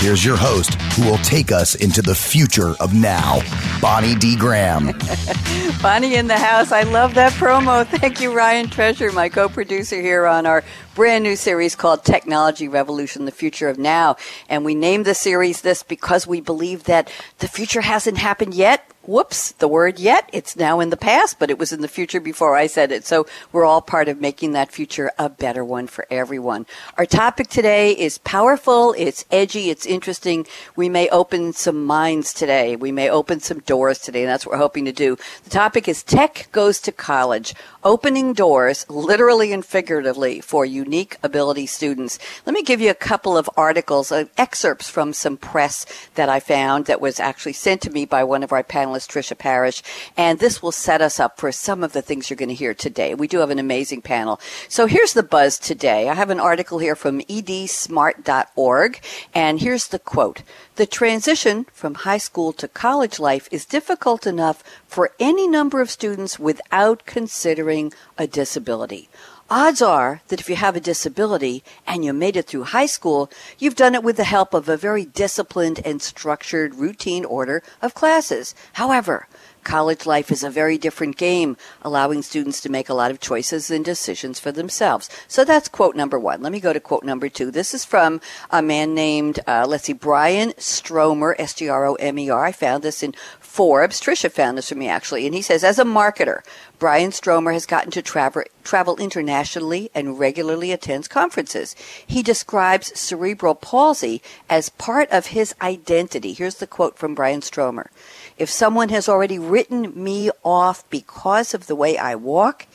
Here's your host, who will take us into the future of now, Bonnie D. Graham. Bonnie in the house. I love that promo. Thank you, Ryan Treasure, my co producer here on our brand new series called Technology Revolution, the Future of Now. And we named the series this because we believe that the future hasn't happened yet whoops, the word yet. It's now in the past, but it was in the future before I said it. So we're all part of making that future a better one for everyone. Our topic today is powerful, it's edgy, it's interesting. We may open some minds today. We may open some doors today, and that's what we're hoping to do. The topic is Tech Goes to College opening doors, literally and figuratively, for unique ability students. Let me give you a couple of articles, uh, excerpts from some press that I found that was actually sent to me by one of our panelists, Tricia Parrish, and this will set us up for some of the things you're going to hear today. We do have an amazing panel. So here's the buzz today. I have an article here from edsmart.org, and here's the quote. The transition from high school to college life is difficult enough for any number of students without considering a disability. Odds are that if you have a disability and you made it through high school, you've done it with the help of a very disciplined and structured routine order of classes. However, College life is a very different game, allowing students to make a lot of choices and decisions for themselves. So that's quote number one. Let me go to quote number two. This is from a man named, uh, let's see, Bryan Stromer, S T R O M E R. I found this in Forbes. Trisha found this for me actually. And he says, as a marketer, Bryan Stromer has gotten to travel, travel internationally and regularly attends conferences. He describes cerebral palsy as part of his identity. Here's the quote from Bryan Stromer. If someone has already written me off because of the way I walk,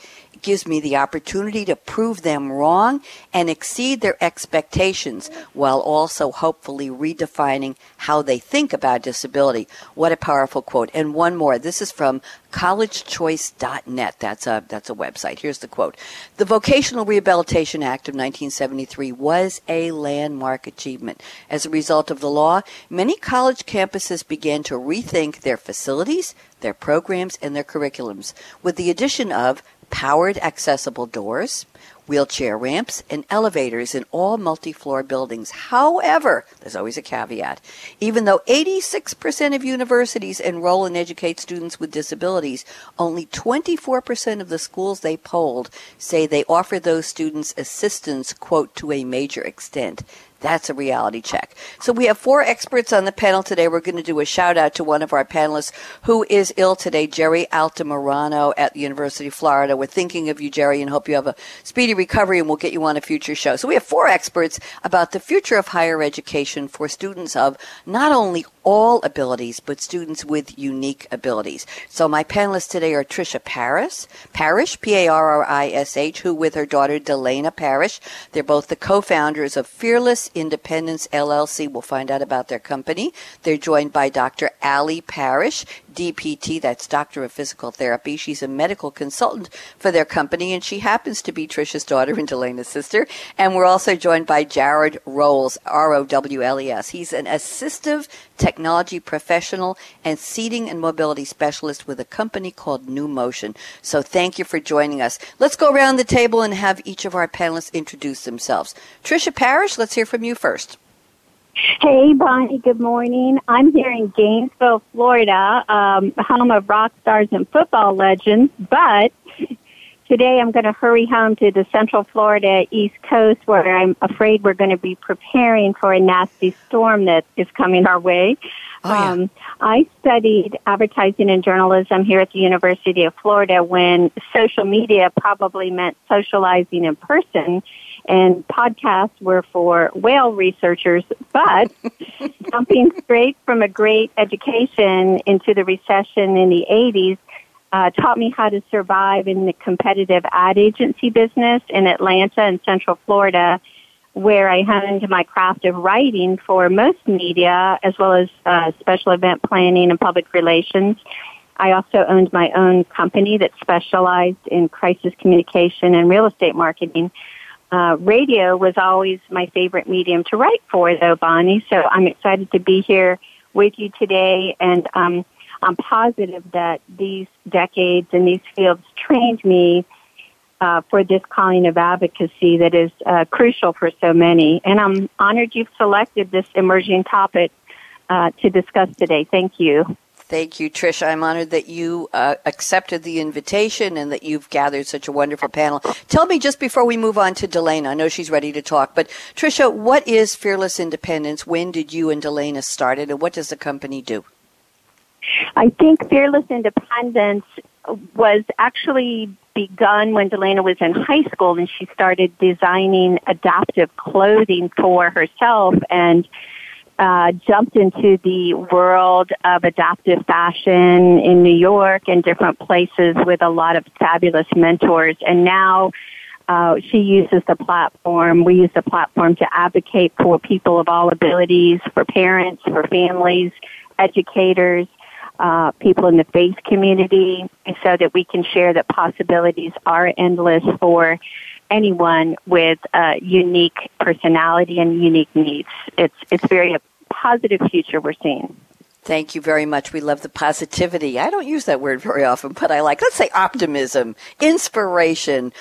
gives me the opportunity to prove them wrong and exceed their expectations while also hopefully redefining how they think about disability. What a powerful quote. And one more. This is from collegechoice.net. That's a, that's a website. Here's the quote. The Vocational Rehabilitation Act of 1973 was a landmark achievement. As a result of the law, many college campuses began to rethink their facilities, their programs, and their curriculums with the addition of powered accessible doors, wheelchair ramps, and elevators in all multi floor buildings. However, there's always a caveat. Even though 86% of universities enroll and educate students with disabilities, only 24% of the schools they polled say they offer those students assistance, quote, to a major extent. That's a reality check. So we have four experts on the panel today. We're going to do a shout out to one of our panelists who is ill today, Gerry Altamirano at the University of Florida. We're thinking of you, Gerry, and hope you have a speedy recovery and we'll get you on a future show. So we have four experts about the future of higher education for students of not only all abilities, but students with unique abilities. So my panelists today are Trisha Paris, Parrish, P-A-R-R-I-S-H, who with her daughter Delaina Parrish, they're both the co-founders of Fearless Independence LLC. We'll find out about their company. They're joined by Dr. Ali Parrish. DPT, that's Doctor of Physical Therapy. She's a medical consultant for their company, and she happens to be Trisha's daughter and Delaina's sister. And we're also joined by Jarrod Rowles, R-O-W-L-E-S. He's an assistive technology professional and seating and mobility specialist with a company called Numotion. So thank you for joining us. Let's go around the table and have each of our panelists introduce themselves. Trisha Parrish, let's hear from you first. Hey, Bonnie, good morning. I'm here in Gainesville, Florida, um, home of rock stars and football legends, but today I'm going to hurry home to the Central Florida East Coast where I'm afraid we're going to be preparing for a nasty storm that is coming our way. Oh, yeah. um, I studied advertising and journalism here at the University of Florida when social media probably meant socializing in person and podcasts were for whale researchers, but jumping straight from a great education into the recession in the 80s uh, taught me how to survive in the competitive ad agency business in Atlanta and Central Florida, where I honed my craft of writing for most media as well as uh, special event planning and public relations. I also owned my own company that specialized in crisis communication and real estate marketing. Uh, radio was always my favorite medium to write for, though, Bonnie. So I'm excited to be here with you today, and um, I'm positive that these decades in these fields trained me uh, for this calling of advocacy that is uh, crucial for so many. And I'm honored you've selected this emerging topic uh, to discuss today. Thank you. Thank you, Tricia. I'm honored that you uh, accepted the invitation and that you've gathered such a wonderful panel. Tell me just before we move on to Delaina, I know she's ready to talk, but Tricia, what is Fearless Independence? When did you and Delaina start it, and what does the company do? I think Fearless Independence was actually begun when Delaina was in high school and she started designing adaptive clothing for herself and uh, jumped into the world of adaptive fashion in New York and different places with a lot of fabulous mentors. And now uh, she uses the platform. We use the platform to advocate for people of all abilities, for parents, for families, educators, uh, people in the faith community, so that we can share that possibilities are endless for anyone with a unique personality and unique needs. It's it's very a positive future we're seeing. Thank you very much. We love the positivity. I don't use that word very often, but I like, let's say optimism, inspiration,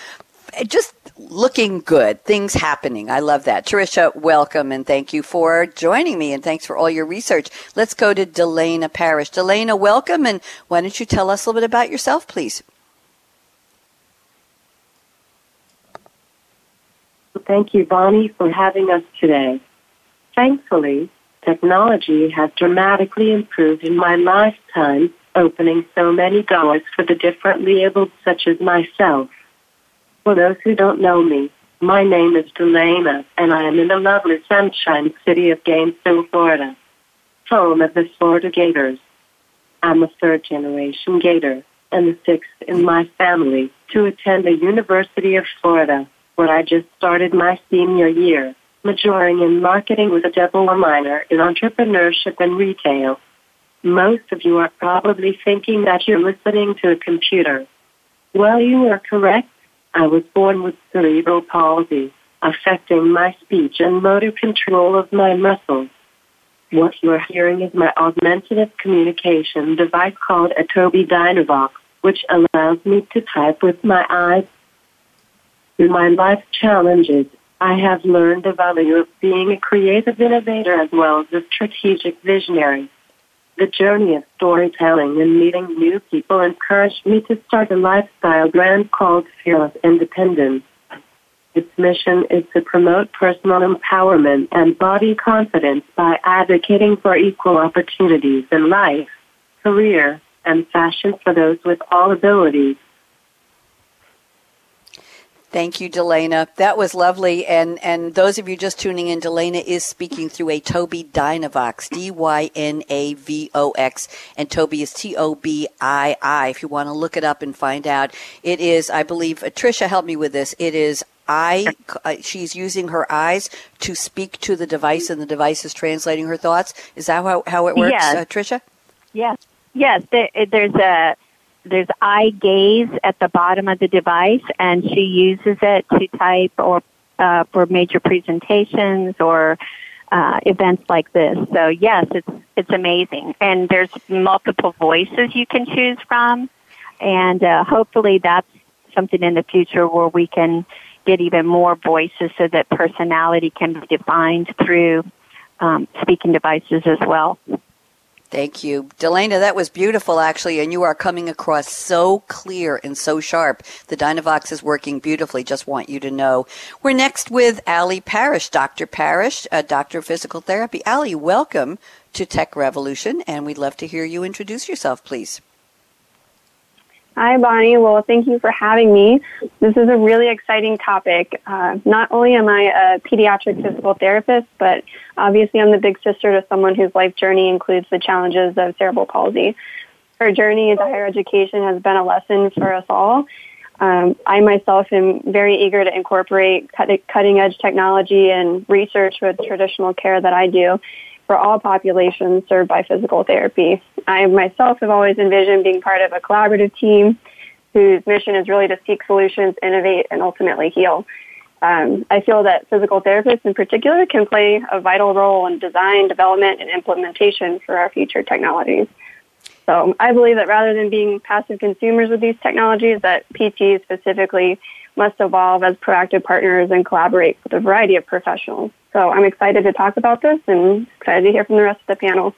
just looking good, things happening. I love that. Tricia, welcome and thank you for joining me and thanks for all your research. Let's go to Delaina Parrish. Delaina, welcome and why don't you tell us a little bit about yourself, please? Thank you, Bonnie, for having us today. Thankfully, technology has dramatically improved in my lifetime, opening so many doors for the differently abled such as myself. For those who don't know me, my name is Delaina, and I am in the lovely sunshine city of Gainesville, Florida, home of the Florida Gators. I'm a third generation Gator and the sixth in my family to attend the University of Florida where I just started my senior year, majoring in marketing with a double minor in entrepreneurship and retail. Most of you are probably thinking that you're listening to a computer. Well, you are correct. I was born with cerebral palsy, affecting my speech and motor control of my muscles. What you are hearing is my augmentative communication device called a Tobii Dynavox, which allows me to type with my eyes through my life challenges, I have learned the value of being a creative innovator as well as a strategic visionary. The journey of storytelling and meeting new people encouraged me to start a lifestyle brand called Fearless Independence. Its mission is to promote personal empowerment and body confidence by advocating for equal opportunities in life, career, and fashion for those with all abilities. Thank you, Delaina. That was lovely. And, and those of you just tuning in, Delaina is speaking through a Tobii Dynavox, D-Y-N-A-V-O-X, and Tobii is T-O-B-I-I. If you want to look it up and find out, it is, I believe, Tricia helped me with this. It is I, uh, she's using her eyes to speak to the device and the device is translating her thoughts. Is that how, how it works, yes. uh, Tricia? Yes. Yes. There, there's a, there's eye gaze at the bottom of the device, and she uses it to type or uh, for major presentations or uh, events like this. So yes, it's it's amazing, and there's multiple voices you can choose from, and uh, hopefully that's something in the future where we can get even more voices so that personality can be defined through um, speaking devices as well. Thank you. Delaina, that was beautiful actually, and you are coming across so clear and so sharp. The Dynavox is working beautifully, just want you to know. We're next with Ali Parrish, Dr. Parrish, a doctor of physical therapy. Ali, welcome to Tech Revolution, and we'd love to hear you introduce yourself, please. Hi, Bonnie. Well, thank you for having me. This is a really exciting topic. Uh, not only am I a pediatric physical therapist, but obviously I'm the big sister to someone whose life journey includes the challenges of cerebral palsy. Her journey into higher education has been a lesson for us all. Um, I myself am very eager to incorporate cutting edge technology and research with traditional care that I do. For all populations served by physical therapy. I myself have always envisioned being part of a collaborative team whose mission is really to seek solutions, innovate, and ultimately heal. Um, I feel that physical therapists in particular can play a vital role in design, development, and implementation for our future technologies. So I believe that rather than being passive consumers of these technologies, that PTs specifically must evolve as proactive partners and collaborate with a variety of professionals. So I'm excited to talk about this and excited to hear from the rest of the panel.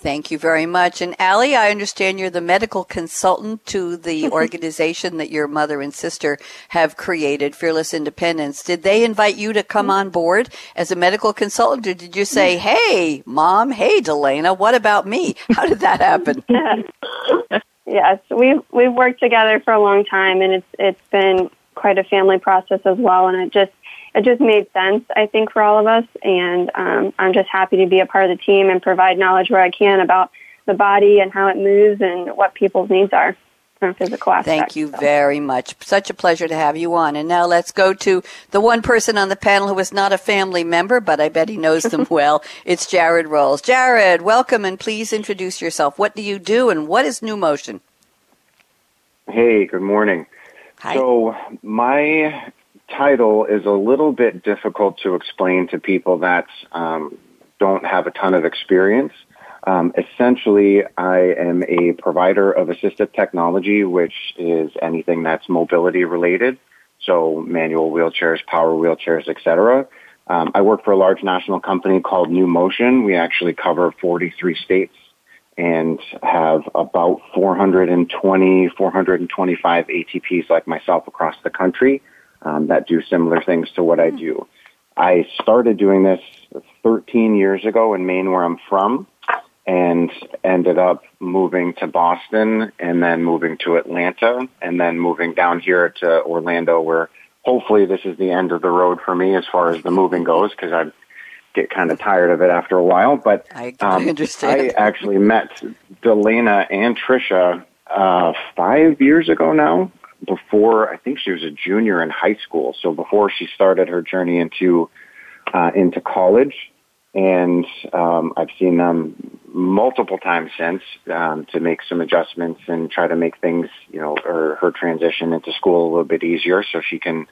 Thank you very much. And Ali, I understand you're the medical consultant to the organization that your mother and sister have created, Fearless Independence. Did they invite you to come on board as a medical consultant, or did you say, "Hey, mom, hey, Delaina, what about me?" How did that happen? yes, we've we've worked together for a long time, and it's it's been quite a family process as well. And it just it just made sense, I think, for all of us. And um, I'm just happy to be a part of the team and provide knowledge where I can about the body and how it moves and what people's needs are from physical aspect. Thank you so. very much. Such a pleasure to have you on. And now let's go to the one person on the panel who is not a family member, but I bet he knows them well. It's Jarrod Rowles. Jarrod, welcome and please introduce yourself. What do you do and what is Numotion? Hey, good morning. Hi. So my title is a little bit difficult to explain to people that um, don't have a ton of experience. Um, essentially, I am a provider of assistive technology, which is anything that's mobility related, so manual wheelchairs, power wheelchairs, etc. Um, I work for a large national company called Numotion. We actually cover 43 states and have about 420, 425 ATPs like myself across the country um, that do similar things to what I do. I started doing this 13 years ago in Maine, where I'm from, and ended up moving to Boston and then moving to Atlanta and then moving down here to Orlando, where hopefully this is the end of the road for me as far as the moving goes because I get kind of tired of it after a while. But I, um, understand. I actually met Delaina and Trisha uh, five years ago now before I think she was a junior in high school. So before she started her journey into uh, into college, and um, I've seen them multiple times since um, to make some adjustments and try to make things, you know, or her transition into school a little bit easier so she can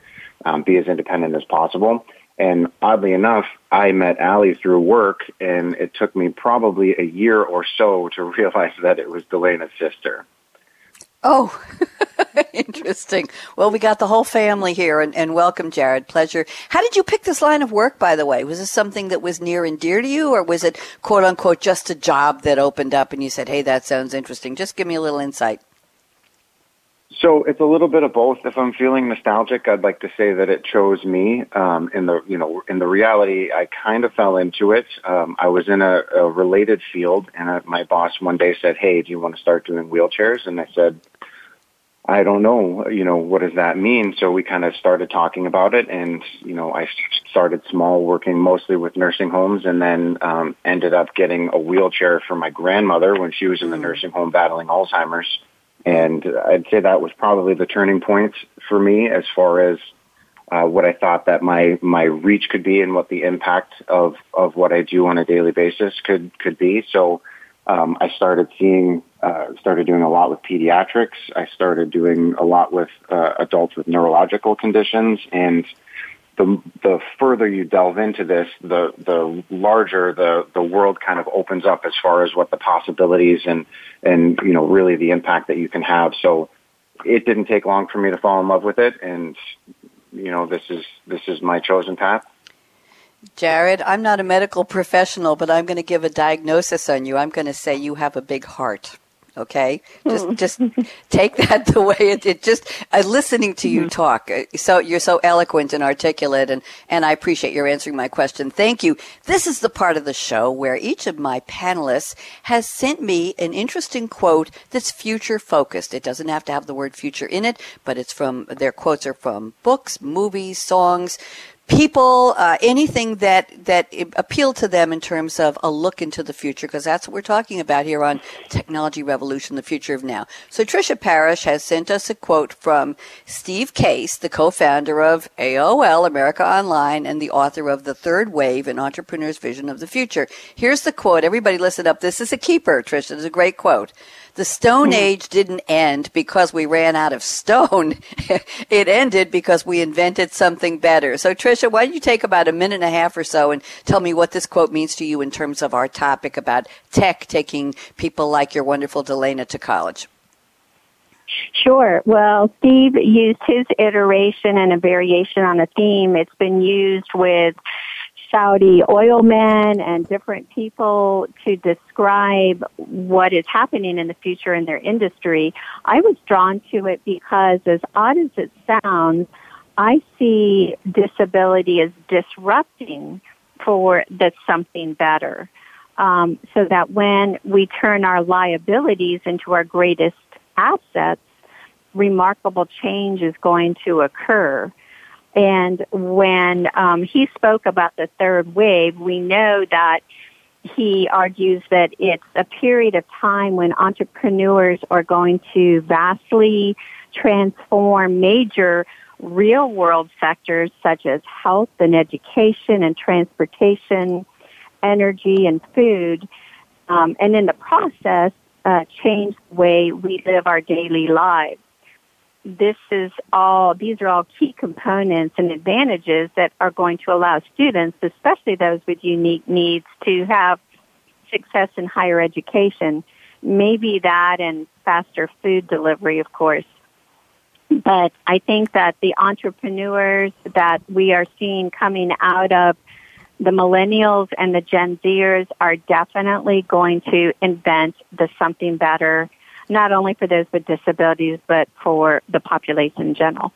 um, be as independent as possible. And oddly enough, I met Ali through work, and it took me probably a year or so to realize that it was Delaina's sister. Oh, interesting. Well, we got the whole family here, and, and, welcome, Jarrod. Pleasure. How did you pick this line of work, by the way? Was this something that was near and dear to you, or was it, quote unquote, just a job that opened up and you said, hey, that sounds interesting? Just give me a little insight. So it's a little bit of both. If I'm feeling nostalgic, I'd like to say that it chose me. Um, in the you know in the reality, I kind of fell into it. Um, I was in a, a related field, and I, my boss one day said, "Hey, do you want to start doing wheelchairs?" And I said, "I don't know. You know, what does that mean?" So we kind of started talking about it, and you know, I started small, working mostly with nursing homes, and then um, ended up getting a wheelchair for my grandmother when she was in the mm. nursing home battling Alzheimer's and I'd say that was probably the turning point for me as far as uh, what I thought that my my reach could be and what the impact of of what I do on a daily basis could could be. So um, I started seeing uh, started doing a lot with pediatrics. I started doing a lot with uh, adults with neurological conditions and the the further you delve into this, the the larger the the world kind of opens up as far as what the possibilities and and you know really the impact that you can have. So it didn't take long for me to fall in love with it, and you know this is this is my chosen path. Jarrod, I'm not a medical professional, but I'm going to give a diagnosis on you. I'm going to say you have a big heart. Okay, just hmm. just take that the way it, it just uh, listening to you hmm. talk. Uh, so you're so eloquent and articulate, and and I appreciate your answering my question. Thank you. This is the part of the show where each of my panelists has sent me an interesting quote that's future focused. It doesn't have to have the word future in it, but it's from their quotes are from books, movies, songs people, uh, anything that that appealed to them in terms of a look into the future, because that's what we're talking about here on Technology Revolution: The Future of Now. So Tricia Parrish has sent us a quote from Steve Case, the co-founder of AOL America Online and the author of The Third Wave: An Entrepreneur's Vision of the Future. Here's the quote. Everybody, listen up. This is a keeper. Tricia, it's a great quote. The Stone mm-hmm. Age didn't end because we ran out of stone. it ended because we invented something better. So, Tricia, why don't you take about a minute and a half or so and tell me what this quote means to you in terms of our topic about tech taking people like your wonderful Delaina to college? Sure. Well, Steve used his iteration and a variation on a theme. It's been used with Saudi oil men and different people to describe what is happening in the future in their industry. I was drawn to it because as odd as it sounds, I see disability as disrupting for the something better. Um, so that when we turn our liabilities into our greatest assets, remarkable change is going to occur. And when um, he spoke about the third wave, we know that he argues that it's a period of time when entrepreneurs are going to vastly transform major real world sectors such as health and education and transportation, energy and food, um, and in the process, uh, change the way we live our daily lives this is all, these are all key components and advantages that are going to allow students, especially those with unique needs, to have success in higher education. Maybe that and faster food delivery, of course. But I think that the entrepreneurs that we are seeing coming out of the millennials and the Gen Zers are definitely going to invent the something better not only for those with disabilities, but for the population in general.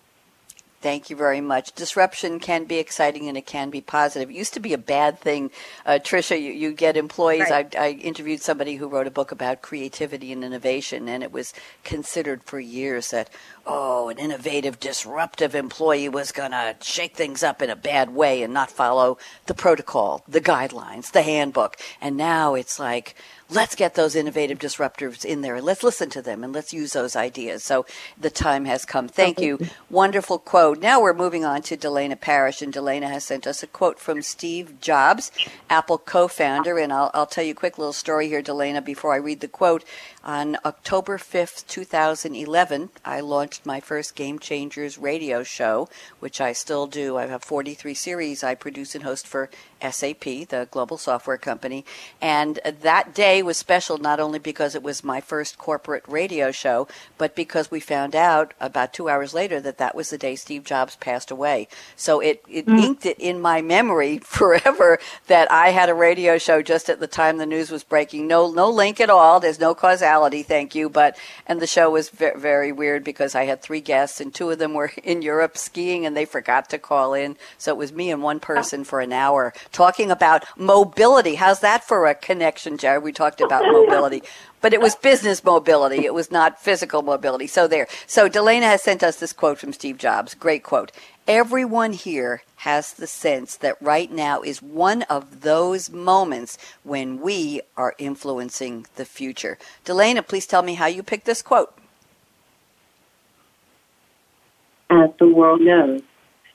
Thank you very much. Disruption can be exciting and it can be positive. It used to be a bad thing. Uh, Tricia, you, you, get employees. Right. I, I, interviewed somebody who wrote a book about creativity and innovation, and it was considered for years that, oh, an innovative, disruptive employee was going to shake things up in a bad way and not follow the protocol, the guidelines, the handbook. And now it's like, let's get those innovative disruptors in there and let's listen to them and let's use those ideas. So the time has come. Thank you. Wonderful quote. Now we're moving on to Delaina Parrish, and Delaina has sent us a quote from Steve Jobs, Apple co-founder. And I'll, I'll tell you a quick little story here, Delaina, before I read the quote. On October 5th, 2011, I launched my first Game Changers radio show, which I still do. I have 43 series I produce and host for SAP, the global software company. And that day was special not only because it was my first corporate radio show, but because we found out about two hours later that that was the day Steve Jobs passed away. So it, it mm. inked it in my memory forever that I had a radio show just at the time the news was breaking. No, no link at all. There's no causality thank you. But and the show was very, very weird because I had three guests and two of them were in Europe skiing and they forgot to call in, so it was me and one person for an hour talking about mobility. How's that for a connection, Jarrod? We talked about mobility but it was business mobility. It was not physical mobility. So there. So Delaina has sent us this quote from Steve Jobs. Great quote. Everyone here has the sense that right now is one of those moments when we are influencing the future. Delaina, please tell me how you picked this quote. As the world knows,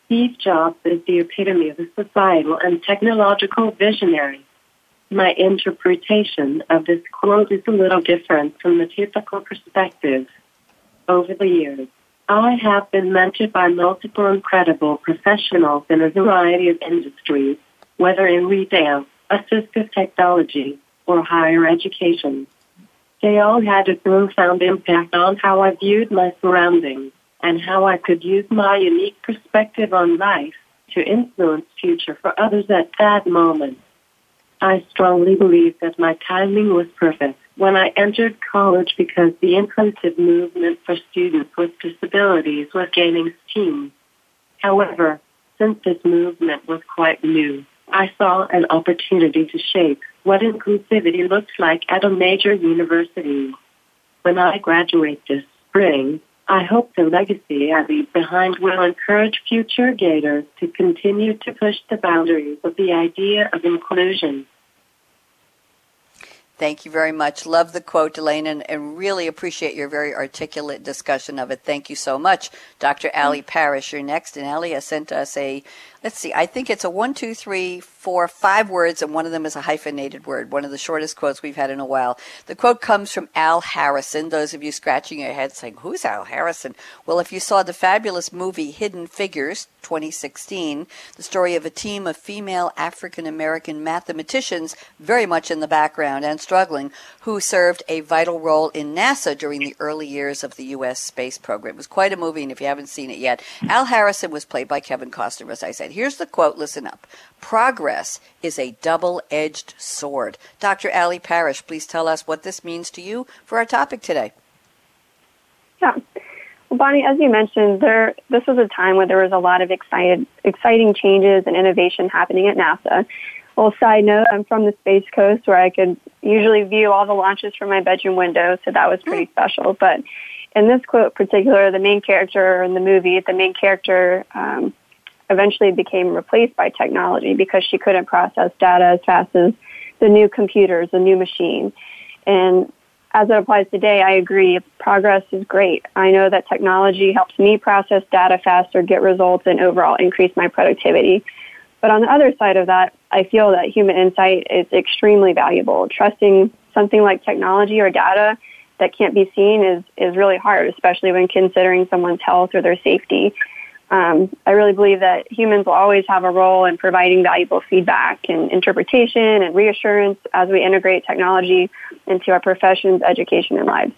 Steve Jobs is the epitome of a societal and technological visionary. My interpretation of this quote is a little different from the typical perspective. Over the years, I have been mentored by multiple incredible professionals in a variety of industries, whether in retail, assistive technology, or higher education. They all had a profound impact on how I viewed my surroundings and how I could use my unique perspective on life to influence future for others at that moment. I strongly believe that my timing was perfect when I entered college because the inclusive movement for students with disabilities was gaining steam. However, since this movement was quite new, I saw an opportunity to shape what inclusivity looks like at a major university. When I graduate this spring, I hope the legacy I leave behind will encourage future Gators to continue to push the boundaries of the idea of inclusion. Thank you very much. Love the quote, Elaine, and, and, really appreciate your very articulate discussion of it. Thank you so much. Dr. Ali Parrish, you're next. And Ali has sent us a let's see, I think it's a one, two, three, four, five words, and one of them is a hyphenated word, one of the shortest quotes we've had in a while. The quote comes from Al Harrison. Those of you scratching your head saying, Who's Al Harrison? Well, if you saw the fabulous movie Hidden Figures, 2016, the story of a team of female African American mathematicians, very much in the background and struggling, who served a vital role in NASA during the early years of the U.S. space program. It was quite a movie, and if you haven't seen it yet, Al Harrison was played by Kevin Costner, as I said. Here's the quote listen up Progress is a double edged sword. Dr. Ali Parrish, please tell us what this means to you for our topic today. Yeah. Well, Bonnie, as you mentioned, there this was a time when there was a lot of excited, exciting changes and innovation happening at NASA. Well, side note, I'm from the Space Coast where I could usually view all the launches from my bedroom window, so that was pretty special. But in this quote in particular, the main character in the movie, the main character um, eventually became replaced by technology because she couldn't process data as fast as the new computers, the new machine. And as it applies today, I agree. Progress is great. I know that technology helps me process data faster, get results, and overall increase my productivity. But on the other side of that, I feel that human insight is extremely valuable. Trusting something like technology or data that can't be seen is, is really hard, especially when considering someone's health or their safety. Um, I really believe that humans will always have a role in providing valuable feedback and interpretation and reassurance as we integrate technology into our professions, education, and lives.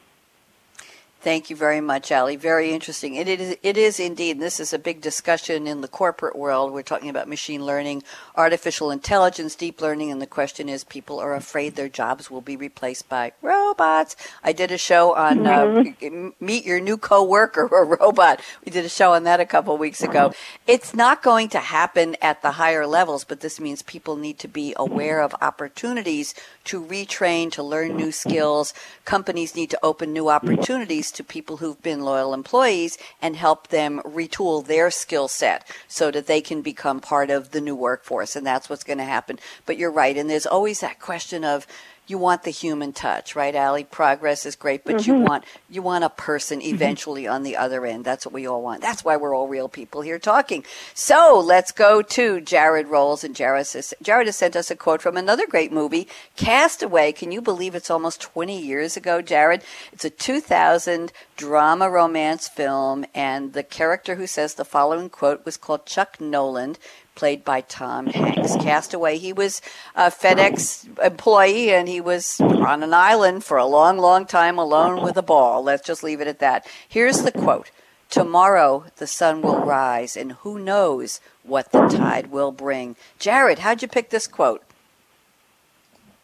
Thank you very much, Ali. Very interesting. It is, it is indeed, this is a big discussion in the corporate world. We're talking about machine learning, artificial intelligence, deep learning, and the question is people are afraid their jobs will be replaced by robots. I did a show on uh, mm-hmm. uh, Meet Your New Coworker, a robot. We did a show on that a couple of weeks ago. It's not going to happen at the higher levels, but this means people need to be aware of opportunities to retrain, to learn new skills. Companies need to open new opportunities to people who've been loyal employees and help them retool their skill set so that they can become part of the new workforce. And that's what's going to happen. But you're right. And there's always that question of, you want the human touch, right, Ali? Progress is great, but mm-hmm. you want you want a person mm-hmm. eventually mm-hmm. on the other end. That's what we all want. That's why we're all real people here talking. So let's go to Jarrod Rowles, and Jarrod has, Jarrod has sent us a quote from another great movie, Castaway. Can you believe it's almost 20 years ago, Jarrod? It's a 2000 drama romance film, and the character who says the following quote was called Chuck Noland played by Tom Hanks. Castaway, he was a FedEx employee and he was on an island for a long, long time alone with a ball. Let's just leave it at that. Here's the quote Tomorrow the sun will rise, and who knows what the tide will bring. Jarrod, how'd you pick this quote?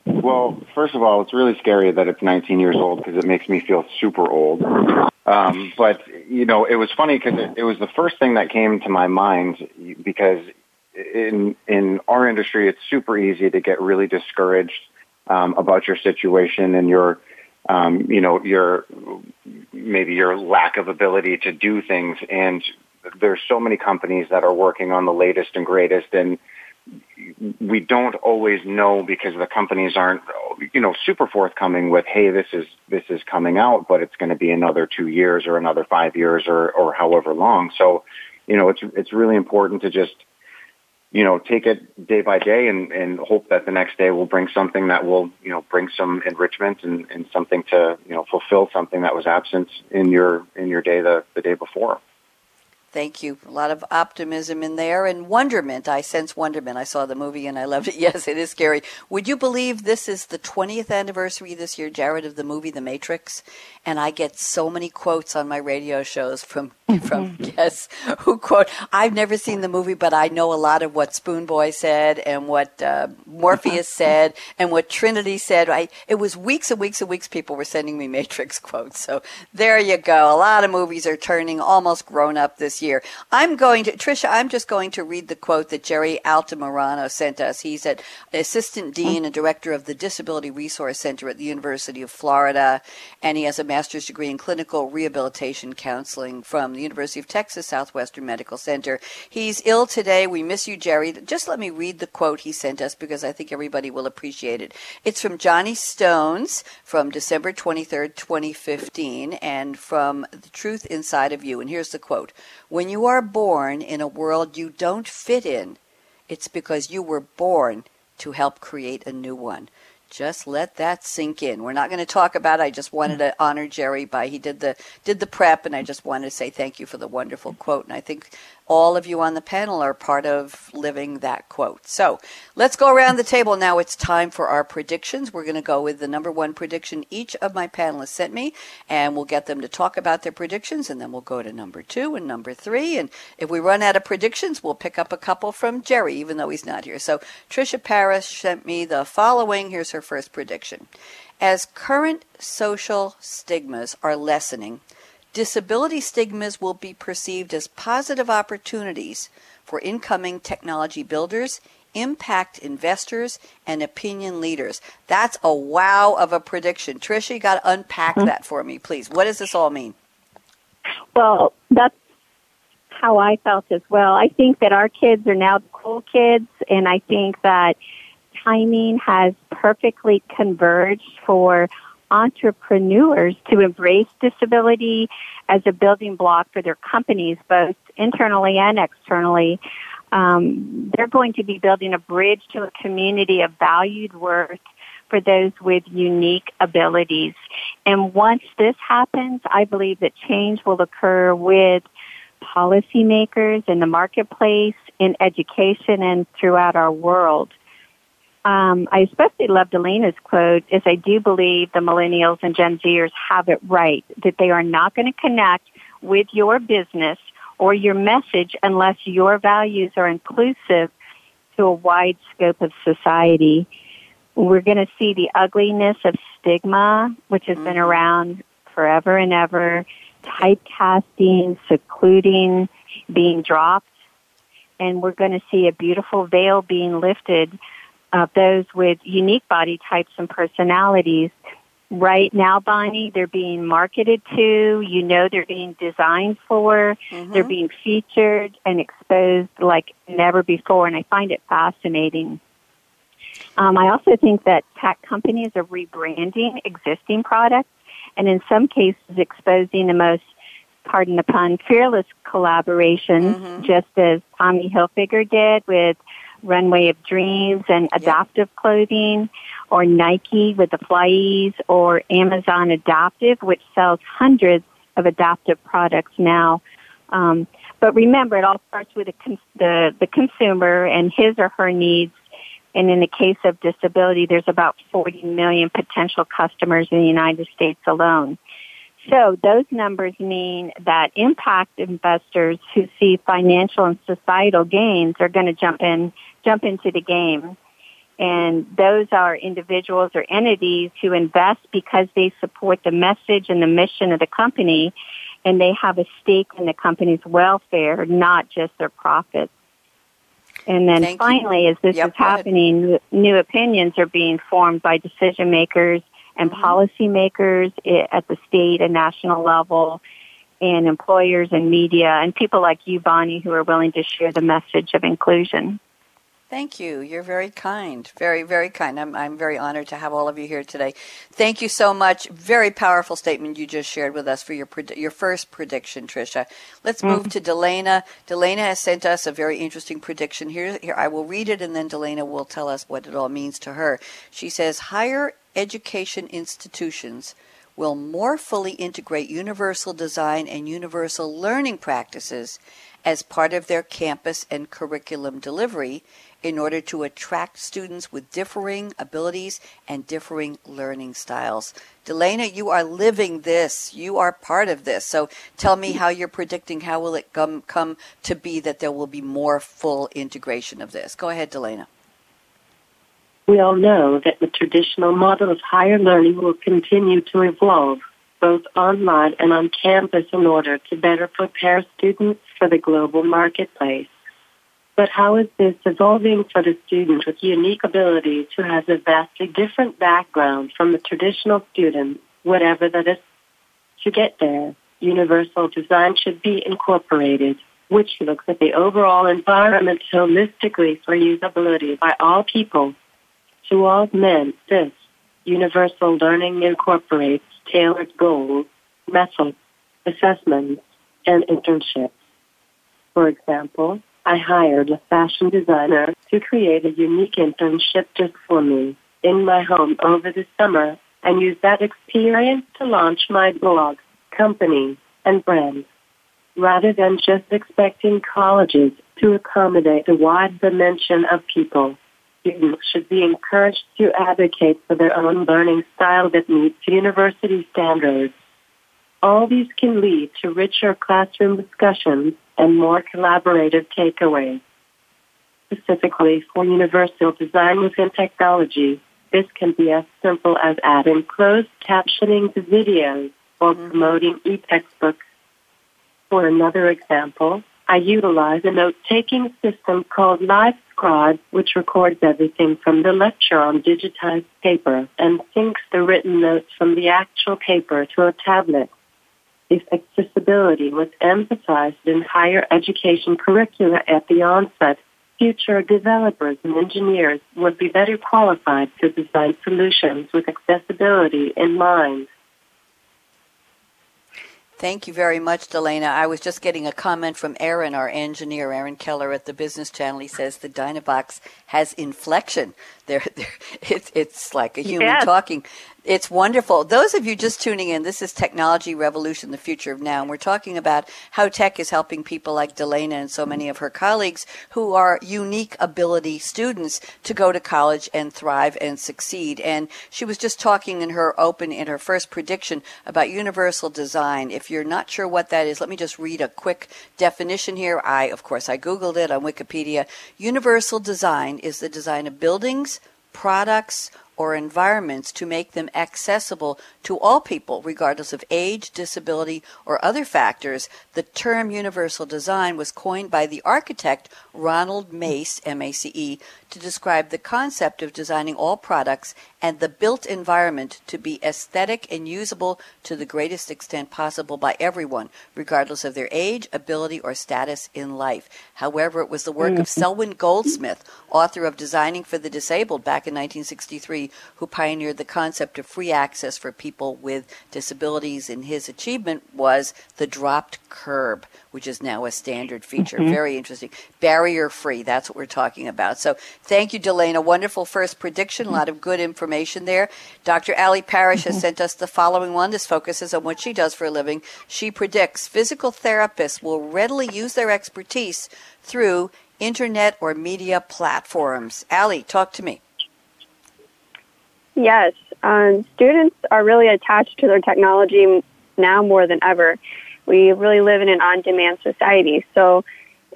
Well, first of all, it's really scary that it's 19 years old because it makes me feel super old. Um, but you know, it was funny because it, it was the first thing that came to my mind because in in our industry, it's super easy to get really discouraged um, about your situation and your um, you know your maybe your lack of ability to do things. And there's so many companies that are working on the latest and greatest, and we don't always know because the companies aren't you know super forthcoming with hey this is this is coming out but it's going to be another 2 years or another 5 years or or however long so you know it's it's really important to just you know, take it day by day and, and hope that the next day will bring something that will, you know, bring some enrichment and, and something to, you know, fulfill something that was absent in your, in your day the, the day before. Thank you. A lot of optimism in there and wonderment. I sense wonderment. I saw the movie and I loved it. Yes, it is scary. Would you believe this is the 20th anniversary this year, Jarrod, of the movie The Matrix? And I get so many quotes on my radio shows from from guests who quote. I've never seen the movie, but I know a lot of what Spoon Boy said and what uh, Morpheus said and what Trinity said. I, it was weeks and weeks and weeks. People were sending me Matrix quotes. So there you go. A lot of movies are turning almost grown up this year. I'm going to, Tricia, I'm just going to read the quote that Gerry Altamirano sent us. He's an Assistant Dean and Director of the Disability Resource Center at the University of Florida, and he has a master's degree in clinical rehabilitation counseling from the University of Texas Southwestern Medical Center. He's ill today. We miss you, Gerry. Just let me read the quote he sent us because I think everybody will appreciate it. It's from Johnny Stones from December 23rd, 2015, and from The Truth Inside of You. And here's the quote When you are born in a world you don't fit in, it's because you were born to help create a new one just let that sink in. We're not going to talk about it. I just wanted to honor Gerry by he did the did the prep and I just wanted to say thank you for the wonderful quote. And I think all of you on the panel are part of living that quote. So let's go around the table now. It's time for our predictions. We're going to go with the number one prediction each of my panelists sent me, and we'll get them to talk about their predictions, and then we'll go to number two and number three. And if we run out of predictions, we'll pick up a couple from Gerry, even though he's not here. So Tricia Paris sent me the following. Here's her first prediction. As current social stigmas are lessening, disability stigmas will be perceived as positive opportunities for incoming technology builders, impact investors, and opinion leaders. That's a wow of a prediction. Tricia, you got to unpack mm-hmm. that for me, please. What does this all mean? Well, that's how I felt as well. I think that our kids are now the cool kids, and I think that timing has perfectly converged for entrepreneurs to embrace disability as a building block for their companies, both internally and externally. Um, they're going to be building a bridge to a community of valued worth for those with unique abilities. And once this happens, I believe that change will occur with policymakers in the marketplace, in education, and throughout our world. Um, I especially love Delaina's quote, is I do believe the millennials and Gen Zers have it right, that they are not going to connect with your business or your message unless your values are inclusive to a wide scope of society. We're going to see the ugliness of stigma, which has mm-hmm. been around forever and ever, typecasting, secluding, being dropped, and we're going to see a beautiful veil being lifted of those with unique body types and personalities. Right now, Bonnie, they're being marketed to. You know, they're being designed for. Mm-hmm. They're being featured and exposed like never before, and I find it fascinating. Um, I also think that tech companies are rebranding existing products and in some cases exposing the most, pardon the pun, fearless collaborations, mm-hmm. just as Tommy Hilfiger did with Runway of Dreams and adaptive clothing, or Nike with the FlyEase, or Amazon Adaptive, which sells hundreds of adaptive products now. Um, but remember, it all starts with the, the, the consumer and his or her needs. And in the case of disability, there's about 40 million potential customers in the United States alone. So those numbers mean that impact investors who see financial and societal gains are going to jump in jump into the game. And those are individuals or entities who invest because they support the message and the mission of the company and they have a stake in the company's welfare, not just their profits. And then Thank finally, you. as this yep, is happening, new opinions are being formed by decision makers and mm-hmm. policymakers at the state and national level and employers and media and people like you, Bonnie, who are willing to share the message of inclusion. Thank you. You're very kind. Very, very kind. I'm, I'm very honored to have all of you here today. Thank you so much. Very powerful statement you just shared with us for your your first prediction, Tricia. Let's move mm-hmm. to Delaina. Delaina has sent us a very interesting prediction. Here, here I will read it, and then Delaina will tell us what it all means to her. She says, higher education institutions will more fully integrate universal design and universal learning practices as part of their campus and curriculum delivery in order to attract students with differing abilities and differing learning styles. Delaina, you are living this. You are part of this. So tell me how you're predicting how will it come, come to be that there will be more full integration of this. Go ahead, Delaina. We all know that the traditional model of higher learning will continue to evolve both online and on campus in order to better prepare students for the global marketplace. But how is this evolving for the student with unique abilities who has a vastly different background from the traditional student, whatever that is? To get there, universal design should be incorporated, which looks at the overall environment holistically for usability by all people. To augment this, universal learning incorporates tailored goals, methods, assessments, and internships. For example, I hired a fashion designer to create a unique internship just for me in my home over the summer and use that experience to launch my blog, company, and brand. Rather than just expecting colleges to accommodate a wide dimension of people, students should be encouraged to advocate for their own learning style that meets university standards. All these can lead to richer classroom discussions and more collaborative takeaways. Specifically for universal design within technology, this can be as simple as adding closed captioning to videos or mm-hmm. promoting e-textbooks. For another example, I utilize a note-taking system called LiveScribe, which records everything from the lecture on digitized paper and syncs the written notes from the actual paper to a tablet if accessibility was emphasized in higher education curricula at the onset, future developers and engineers would be better qualified to design solutions with accessibility in mind. Thank you very much, Delaina. I was just getting a comment from Aaron, our engineer, Aaron Keller at the Business Channel. He says the Dynavox has inflection. There, it's, it's like a human yes. talking. It's wonderful. Those of you just tuning in, this is Technology Revolution, the future of now. And we're talking about how tech is helping people like Delaina and so many of her colleagues who are unique ability students to go to college and thrive and succeed. And she was just talking in her open, in her first prediction about universal design. If you're not sure what that is, let me just read a quick definition here. I, of course, I Googled it on Wikipedia. Universal design is the design of buildings, products, or environments to make them accessible to all people, regardless of age, disability, or other factors. The term universal design was coined by the architect Ronald Mace, M A C E, to describe the concept of designing all products and the built environment to be aesthetic and usable to the greatest extent possible by everyone, regardless of their age, ability, or status in life. However, it was the work of mm-hmm. Selwyn Goldsmith, author of Designing for the Disabled back in 1963, who pioneered the concept of free access for people with disabilities, and his achievement was the dropped curb, which is now a standard feature. Mm-hmm. Very interesting. Barrier free, that's what we're talking about. So thank you, Delaina. Wonderful first prediction. A lot of good information there. Dr. Ali Parrish has mm-hmm. sent us the following one. This focuses on what she does for a living. She predicts physical therapists will readily use their expertise through internet or media platforms. Ali, talk to me. Yes, um, students are really attached to their technology now more than ever we really live in an on-demand society. So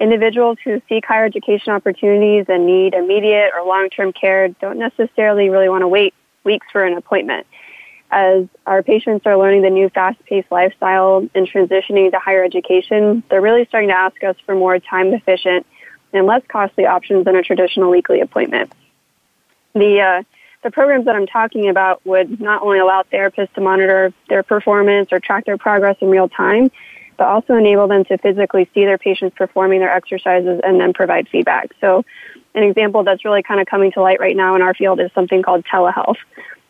individuals who seek higher education opportunities and need immediate or long-term care don't necessarily really want to wait weeks for an appointment. As our patients are learning the new fast-paced lifestyle and transitioning to higher education, they're really starting to ask us for more time-efficient and less costly options than a traditional weekly appointment. The uh, the programs that I'm talking about would not only allow therapists to monitor their performance or track their progress in real time, but also enable them to physically see their patients performing their exercises and then provide feedback. So, an example that's really kind of coming to light right now in our field is something called telehealth,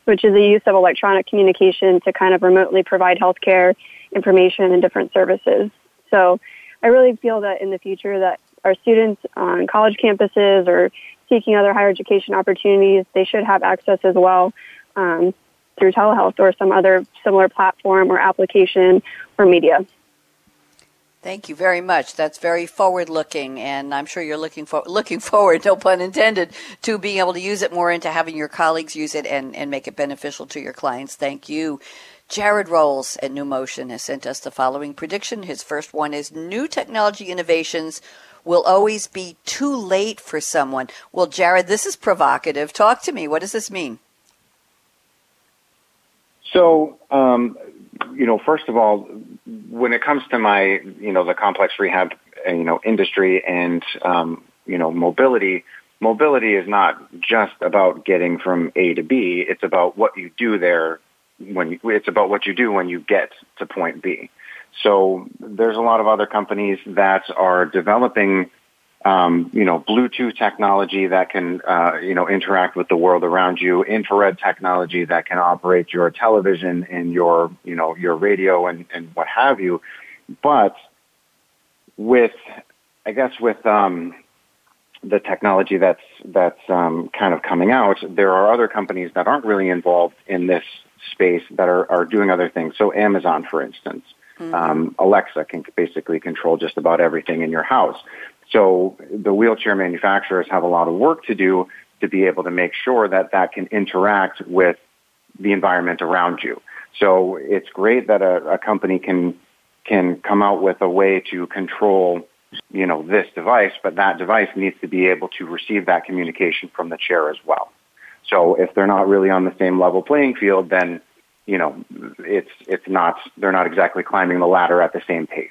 which is the use of electronic communication to kind of remotely provide healthcare information and different services. So, I really feel that in the future that our students on college campuses or seeking other higher education opportunities, they should have access as well um, through telehealth or some other similar platform or application or media. Thank you very much. That's very forward looking, and I'm sure you're looking for looking forward, no pun intended, to being able to use it more and to having your colleagues use it and, and make it beneficial to your clients. Thank you. Jarrod Rowles at Numotion has sent us the following prediction. His first one is new technology innovations will always be too late for someone. Well, Jarrod, this is provocative. Talk to me. What does this mean? So, um, you know, first of all, when it comes to my, you know, the complex rehab, uh, you know, industry and, um, you know, mobility, mobility is not just about getting from A to B. It's about what you do there when you, it's about what you do when you get to point B. So there's a lot of other companies that are developing, um, you know, Bluetooth technology that can, uh, you know, interact with the world around you, infrared technology that can operate your television and your, you know, your radio and, and what have you. But with, I guess with, um, the technology that's that's um, kind of coming out, there are other companies that aren't really involved in this space that are, are doing other things. So Amazon, for instance, mm-hmm. um, Alexa can basically control just about everything in your house. So the wheelchair manufacturers have a lot of work to do to be able to make sure that that can interact with the environment around you. So it's great that a, a company can can come out with a way to control you know this device, but that device needs to be able to receive that communication from the chair as well. So if they're not really on the same level playing field, then you know it's it's not they're not exactly climbing the ladder at the same pace.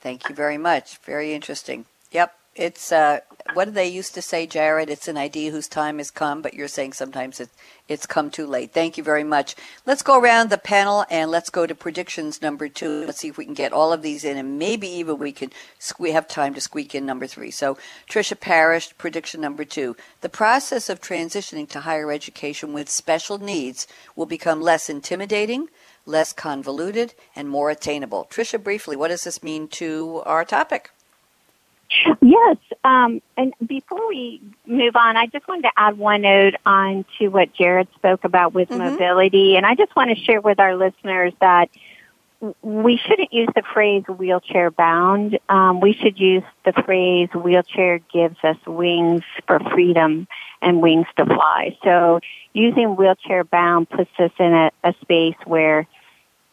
Thank you very much. Very interesting. Yep it's uh, what do they used to say, Jarrod? It's an idea whose time has come, but you're saying sometimes it, it's come too late. Thank you very much. Let's go around the panel and let's go to predictions number two. Let's see if we can get all of these in, and maybe even we can we have time to squeak in number three. So, Tricia Parrish, prediction number two: the process of transitioning to higher education with special needs will become less intimidating, less convoluted, and more attainable. Tricia, briefly, what does this mean to our topic? Yes, um, and before we move on, I just wanted to add one note on to what Jarrod spoke about with mm-hmm. mobility, and I just want to share with our listeners that we shouldn't use the phrase wheelchair bound. Um, we should use the phrase wheelchair gives us wings for freedom and wings to fly. So using wheelchair bound puts us in a, a space where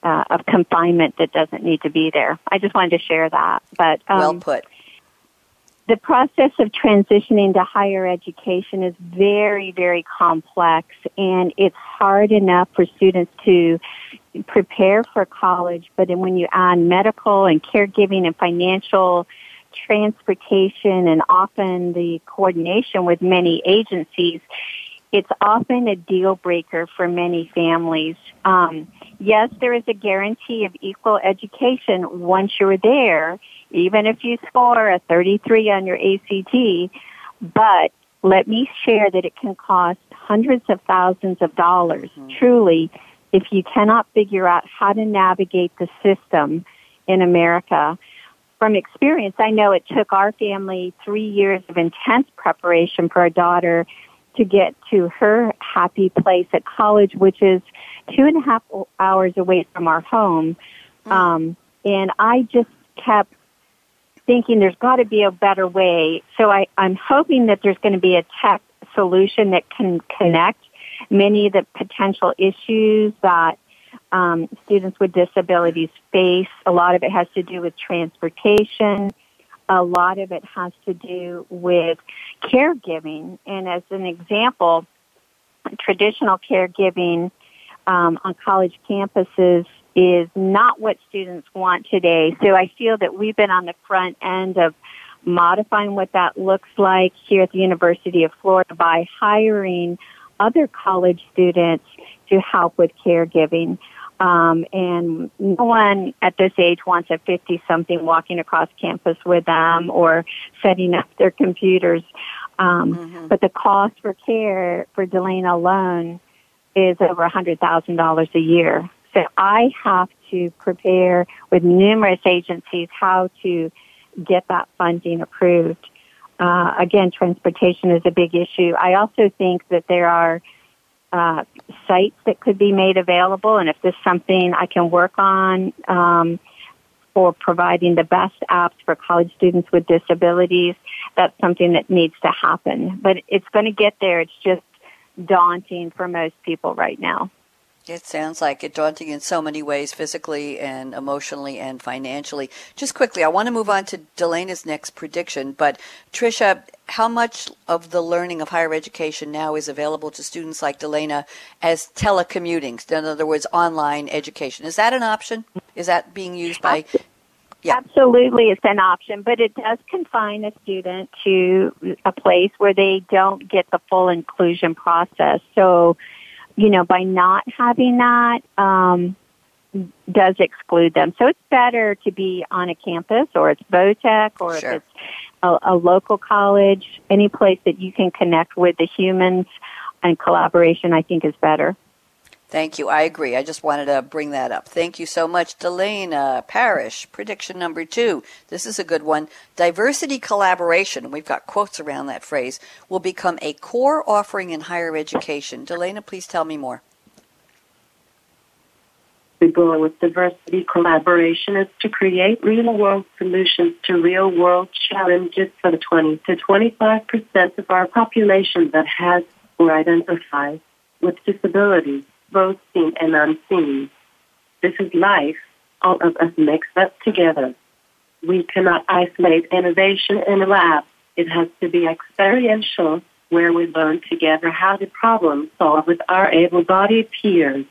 uh, of confinement that doesn't need to be there. I just wanted to share that. But um, well put the process of transitioning to higher education is very, very complex and it's hard enough for students to prepare for college, but then when you add medical and caregiving and financial transportation and often the coordination with many agencies, it's often a deal breaker for many families. Um, yes, there is a guarantee of equal education once you're there, even if you score a 33 on your ACT, but let me share that it can cost hundreds of thousands of dollars, mm-hmm. truly, if you cannot figure out how to navigate the system in America. From experience, I know it took our family three years of intense preparation for our daughter to get to her happy place at college, which is two and a half hours away from our home. Mm. Um, and I just kept thinking there's got to be a better way. So I, I'm hoping that there's going to be a tech solution that can connect many of the potential issues that um, students with disabilities face. A lot of it has to do with transportation. A lot of it has to do with caregiving. And as an example, traditional caregiving um, on college campuses is not what students want today. So I feel that we've been on the front end of modifying what that looks like here at the University of Florida by hiring other college students to help with caregiving. Um, and no one at this age wants a 50 something walking across campus with them or setting up their computers. Um, mm-hmm. But the cost for care for Delaina alone is over $100,000 a year. So I have to prepare with numerous agencies how to get that funding approved. Uh, again, transportation is a big issue. I also think that there are uh, sites that could be made available, and if this is something I can work on um, for providing the best apps for college students with disabilities, that's something that needs to happen. But it's going to get there. It's just daunting for most people right now. It sounds like it daunting in so many ways, physically and emotionally and financially. Just quickly, I want to move on to Delaina's next prediction, but Tricia, how much of the learning of higher education now is available to students like Delaina as telecommuting? In other words, online education. Is that an option? Is that being used by yeah. Absolutely, it's an option, but it does confine a student to a place where they don't get the full inclusion process. So, you know, by not having that, um, does exclude them. So it's better to be on a campus or it's Votech or sure. if it's a, a local college, any place that you can connect with the humans and collaboration I think is better. Thank you. I agree. I just wanted to bring that up. Thank you so much, Delaina Parrish. Prediction number two. This is a good one. Diversity collaboration, we've got quotes around that phrase, will become a core offering in higher education. Delaina, please tell me more. The goal with diversity collaboration is to create real world solutions to real world challenges for the 20 to 25% of our population that has or identifies with disabilities both seen and unseen. This is life, all of us mixed up together. We cannot isolate innovation in a lab. It has to be experiential, where we learn together how to problem solve with our able-bodied peers.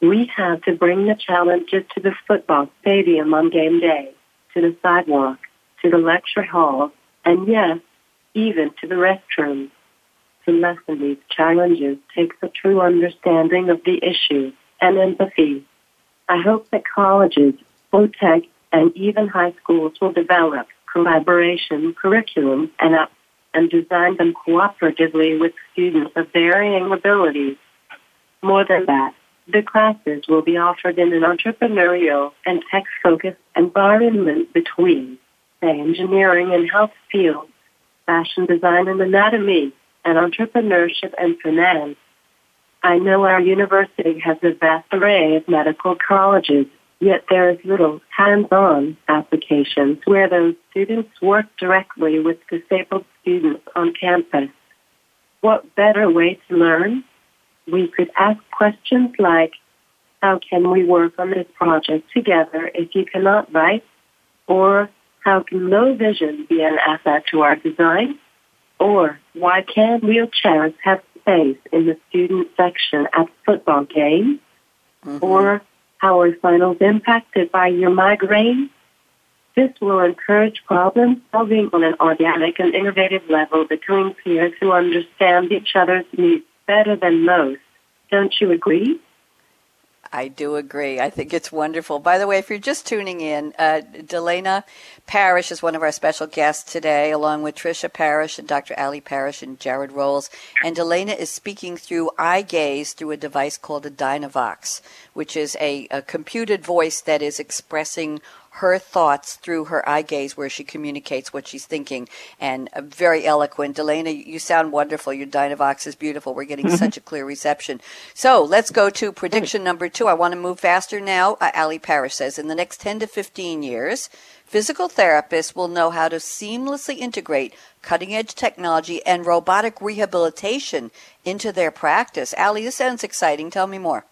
We have to bring the challenges to the football stadium on game day, to the sidewalk, to the lecture hall, and yes, even to the restroom to lessen these challenges takes a true understanding of the issue and empathy. I hope that colleges, low tech, and even high schools will develop collaboration curriculum and, uh, and design them cooperatively with students of varying abilities. More than that, the classes will be offered in an entrepreneurial and tech-focused environment between, say, engineering and health fields, fashion design and anatomy, and entrepreneurship and finance. I know our university has a vast array of medical colleges, yet there is little hands-on applications where those students work directly with disabled students on campus. What better way to learn? We could ask questions like, how can we work on this project together if you cannot write? Or how can low vision be an asset to our design? Or why can't wheelchairs have space in the student section at football games? Mm-hmm. Or how are finals impacted by your migraine? This will encourage problem solving on an organic and innovative level between peers who understand each other's needs better than most. Don't you agree? I do agree. I think it's wonderful. By the way, if you're just tuning in, uh, Delaina Parrish is one of our special guests today, along with Tricia Parrish and Dr. Ali Parrish and Jarrod Rowles. And Delaina is speaking through eye gaze through a device called a Dynavox, which is a, a computed voice that is expressing her thoughts through her eye gaze where she communicates what she's thinking and uh, very eloquent. Delaina, you sound wonderful. Your Dynavox is beautiful. We're getting mm-hmm. such a clear reception. So let's go to prediction number two. I want to move faster now. Uh, Ali Parrish says in the next 10 to 15 years, physical therapists will know how to seamlessly integrate cutting edge technology and robotic rehabilitation into their practice. Ali, this sounds exciting. Tell me more.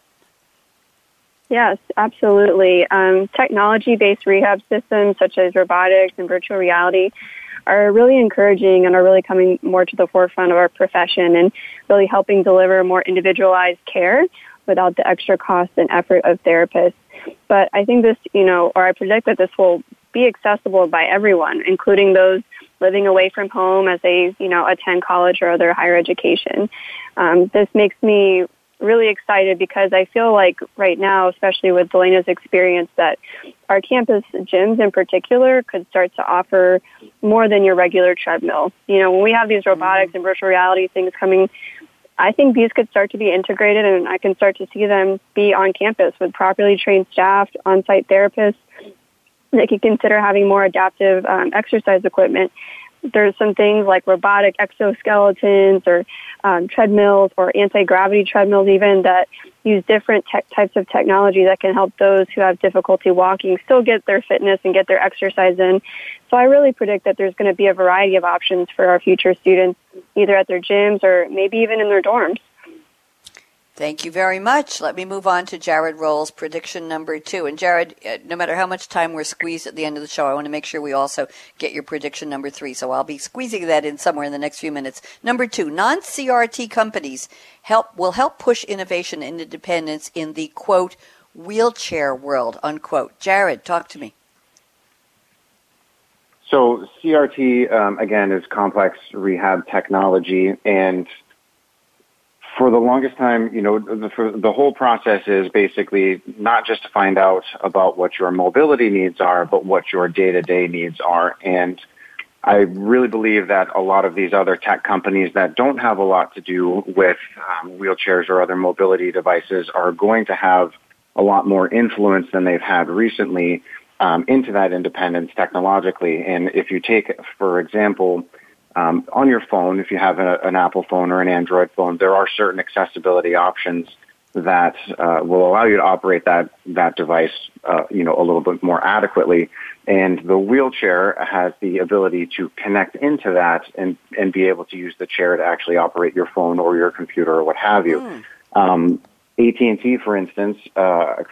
Yes, absolutely. Um, technology based rehab systems such as robotics and virtual reality are really encouraging and are really coming more to the forefront of our profession and really helping deliver more individualized care without the extra cost and effort of therapists. But I think this, you know, or I predict that this will be accessible by everyone, including those living away from home as they, you know, attend college or other higher education. Um, this makes me really excited because I feel like right now, especially with Delaina's experience, that our campus gyms in particular could start to offer more than your regular treadmill. You know, when we have these mm-hmm. robotics and virtual reality things coming, I think these could start to be integrated and I can start to see them be on campus with properly trained staff, on-site therapists. They could consider having more adaptive um, exercise equipment there's some things like robotic exoskeletons or um, treadmills or anti-gravity treadmills even that use different te- types of technology that can help those who have difficulty walking still get their fitness and get their exercise in. So I really predict that there's going to be a variety of options for our future students, either at their gyms or maybe even in their dorms. Thank you very much. Let me move on to Jarrod Rowles' prediction number two. And Jarrod, uh, no matter how much time we're squeezed at the end of the show, I want to make sure we also get your prediction number three. So I'll be squeezing that in somewhere in the next few minutes. Number two, non-CRT companies help will help push innovation and independence in the quote wheelchair world unquote. Jarrod, talk to me. So CRT um, again is complex rehab technology, and for the longest time, you know, the, the whole process is basically not just to find out about what your mobility needs are, but what your day to day needs are. And I really believe that a lot of these other tech companies that don't have a lot to do with um, wheelchairs or other mobility devices are going to have a lot more influence than they've had recently um, into that independence technologically. And if you take, for example, um, on your phone, if you have a, an Apple phone or an Android phone, there are certain accessibility options that uh, will allow you to operate that that device, uh, you know, a little bit more adequately. And the wheelchair has the ability to connect into that and and be able to use the chair to actually operate your phone or your computer or what have you. Mm. Um, AT&T, for instance, uh,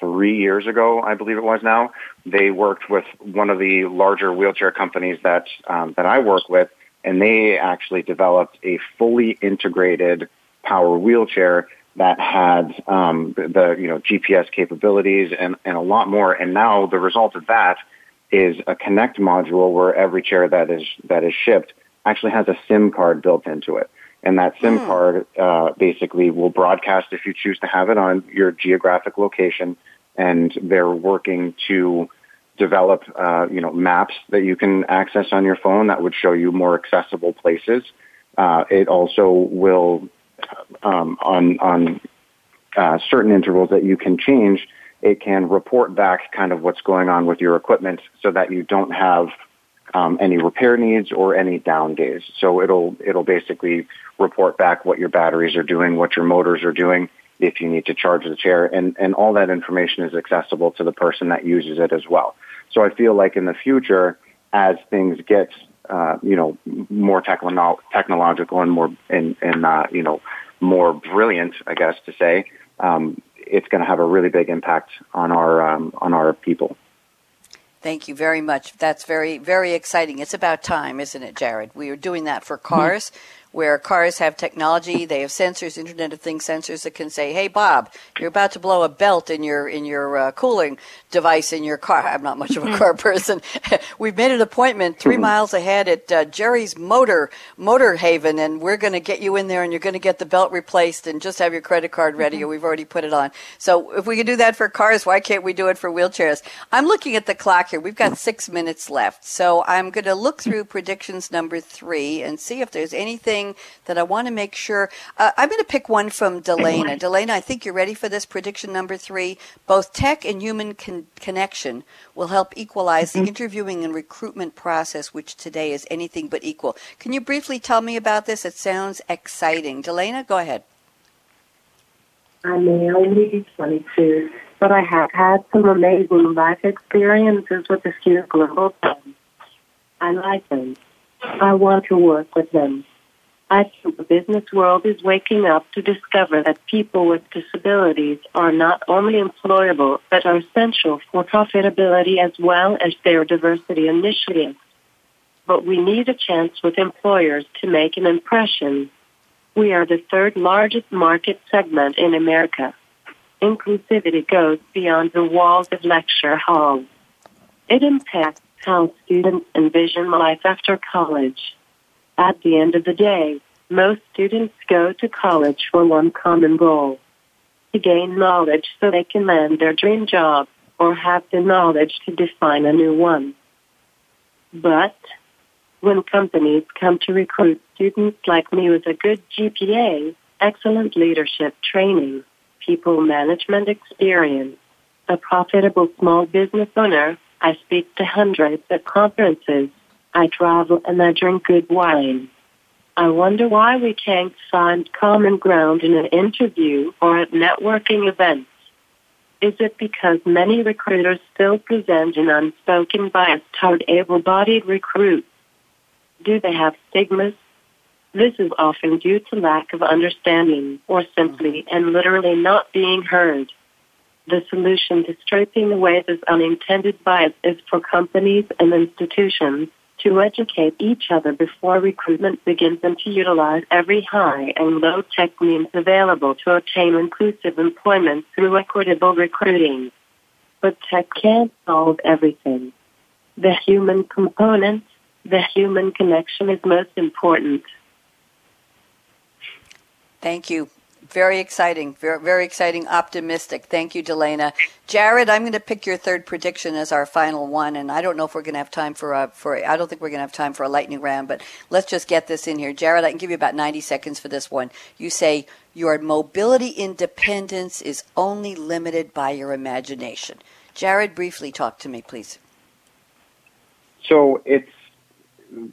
three years ago, I believe it was now, they worked with one of the larger wheelchair companies that um, that I work with, and they actually developed a fully integrated power wheelchair that had um, the you know GPS capabilities and, and a lot more. And now the result of that is a Connect module where every chair that is that is shipped actually has a SIM card built into it. And that SIM mm. card uh, basically will broadcast if you choose to have it on your geographic location. And they're working to develop, uh, you know, maps that you can access on your phone that would show you more accessible places. Uh, it also will, um, on on uh, certain intervals that you can change, it can report back kind of what's going on with your equipment, so that you don't have um, any repair needs or any down days. So it'll it'll basically report back what your batteries are doing, what your motors are doing, if you need to charge the chair, and and all that information is accessible to the person that uses it as well. So I feel like in the future, as things get uh, you know more techno- technological and more and and uh, you know more brilliant, I guess to say, um, it's going to have a really big impact on our um, on our people. Thank you very much. That's very, very exciting. It's about time, isn't it, Jarrod? We are doing that for cars. Mm-hmm where cars have technology, they have sensors, Internet of Things sensors that can say, "Hey, Bob, you're about to blow a belt in your in your uh, cooling device in your car." I'm not much of a car person. We've made an appointment 3 mm-hmm. miles ahead at uh, Jerry's Motor Motor Haven, and we're going to get you in there, and you're going to get the belt replaced, and just have your credit card ready. Mm-hmm. We've already put it on. So if we can do that for cars, why can't we do it for wheelchairs? I'm looking at the clock here. We've got six minutes left, so I'm going to look through predictions number three and see if there's anything that I want to make sure. Uh, I'm going to pick one from Delaina. Delaina, I think you're ready for this prediction number three. Both tech and human con- connection will help equalize the mm-hmm. interviewing and recruitment process, which today is anything but equal. Can you briefly tell me about this? It sounds exciting. Delaina, go ahead. I may only be 22, but I have had some amazing life experiences with the few global friends. I like them. I want to work with them. I think the business world is waking up to discover that people with disabilities are not only employable, but are essential for profitability as well as their diversity initiatives. But we need a chance with employers to make an impression. We are the third largest market segment in America. Inclusivity goes beyond the walls of lecture halls. It impacts how students envision life after college. At the end of the day, most students go to college for one common goal to gain knowledge so they can land their dream job or have the knowledge to define a new one. But when companies come to recruit students like me with a good GPA, excellent leadership training, people management experience, a profitable small business owner, I speak to hundreds at conferences, I travel and I drink good wine. I wonder why we can't find common ground in an interview or at networking events. Is it because many recruiters still present an unspoken bias toward able-bodied recruits? Do they have stigmas? This is often due to lack of understanding or simply and literally not being heard. The solution to stripping away this unintended bias is for companies and institutions to educate each other before recruitment begins and to utilize every high and low tech means available to obtain inclusive employment through equitable recruiting. But tech can't solve everything. The human component, the human connection is most important. Thank you. Very exciting, very, very exciting, optimistic. Thank you, Delaina. Jarrod, I'm going to pick your third prediction as our final one, and I don't know if we're going to have time for a for. I don't think we're going to have time for a lightning round, but let's just get this in here. Jarrod, I can give you about 90 seconds for this one. You say your mobility independence is only limited by your imagination. Jarrod, briefly talk to me, please. So it's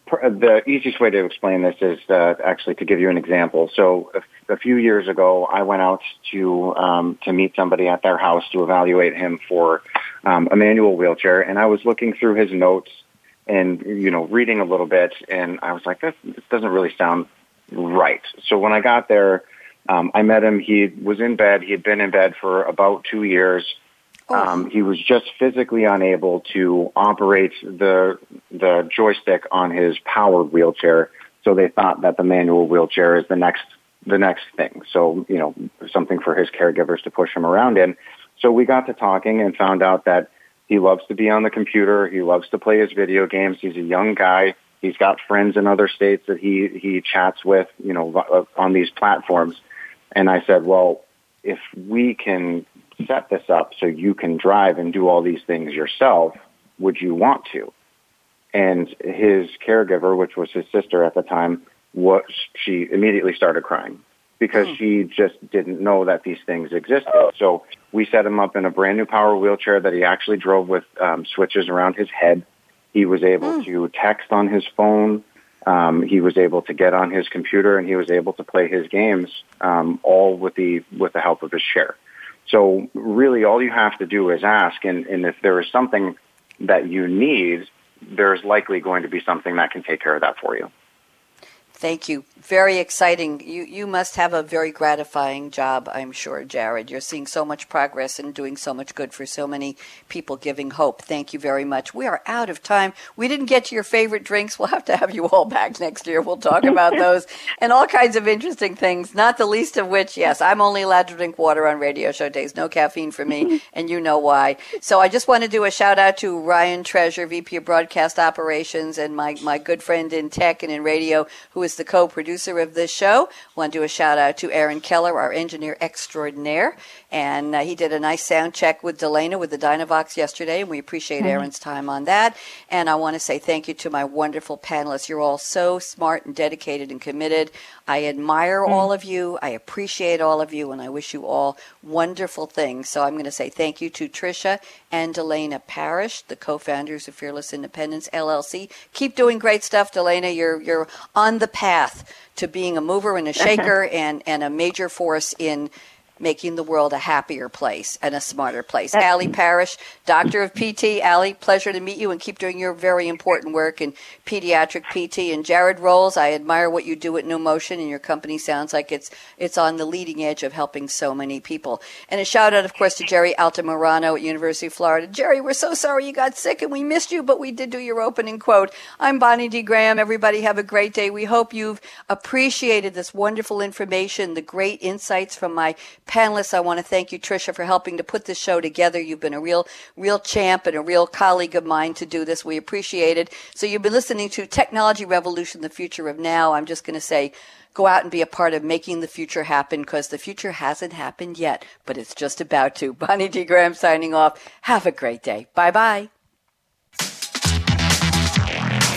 the easiest way to explain this is uh, actually to give you an example. So a, a few years ago, I went out to um, to meet somebody at their house to evaluate him for um, a manual wheelchair, and I was looking through his notes and you know reading a little bit, and I was like, this, this doesn't really sound right. So when I got there, um, I met him. He was in bed. He had been in bed for about two years. Um, he was just physically unable to operate the the joystick on his powered wheelchair. So they thought that the manual wheelchair is the next the next thing. So you know something for his caregivers to push him around in. So we got to talking and found out that he loves to be on the computer. He loves to play his video games. He's a young guy. He's got friends in other states that he he chats with. You know on these platforms. And I said, well, if we can set this up so you can drive and do all these things yourself, would you want to? And his caregiver, which was his sister at the time, what she immediately started crying because mm. she just didn't know that these things existed. So we set him up in a brand new power wheelchair that he actually drove with um, switches around his head. He was able mm. to text on his phone. Um, he was able to get on his computer and he was able to play his games um, all with the with the help of his chair. So really, all you have to do is ask, and, and if there is something that you need, there's likely going to be something that can take care of that for you. Thank you. Very exciting. You you must have a very gratifying job, I'm sure, Jarrod. You're seeing so much progress and doing so much good for so many people, giving hope. Thank you very much. We are out of time. We didn't get to your favorite drinks. We'll have to have you all back next year. We'll talk about those and all kinds of interesting things. Not the least of which, yes, I'm only allowed to drink water on radio show days. No caffeine for me, and you know why. So I just want to do a shout out to Ryan Treasure, VP of Broadcast Operations, and my my good friend in tech and in radio, who is is the co-producer of this show. Want to do a shout out to Aaron Keller, our engineer extraordinaire, and uh, he did a nice sound check with Delaina with the Dynavox yesterday, and we appreciate mm-hmm. Aaron's time on that. And I want to say thank you to my wonderful panelists. You're all so smart and dedicated and committed. I admire mm-hmm. all of you. I appreciate all of you, and I wish you all wonderful things. So I'm going to say thank you to Tricia and Delaina Parrish, the co-founders of Fearless Independence LLC. Keep doing great stuff, Delaina. You're you're on the path to being a mover and a shaker and, and a major force in making the world a happier place and a smarter place. That's Ali Parrish, Doctor of PT. Ali, pleasure to meet you and keep doing your very important work in pediatric PT. And Jarrod Rowles, I admire what you do at Numotion, and your company sounds like it's it's on the leading edge of helping so many people. And a shout out, of course, to Gerry Altamirano at University of Florida. Gerry, we're so sorry you got sick and we missed you, but we did do your opening quote. I'm Bonnie D. Graham. Everybody have a great day. We hope you've appreciated this wonderful information, the great insights from my panelists, I want to thank you, Tricia, for helping to put this show together. You've been a real, real champ and a real colleague of mine to do this. We appreciate it. So you've been listening to Technology Revolution, the future of now. I'm just going to say, go out and be a part of making the future happen because the future hasn't happened yet, but it's just about to. Bonnie D. Graham signing off. Have a great day. Bye bye.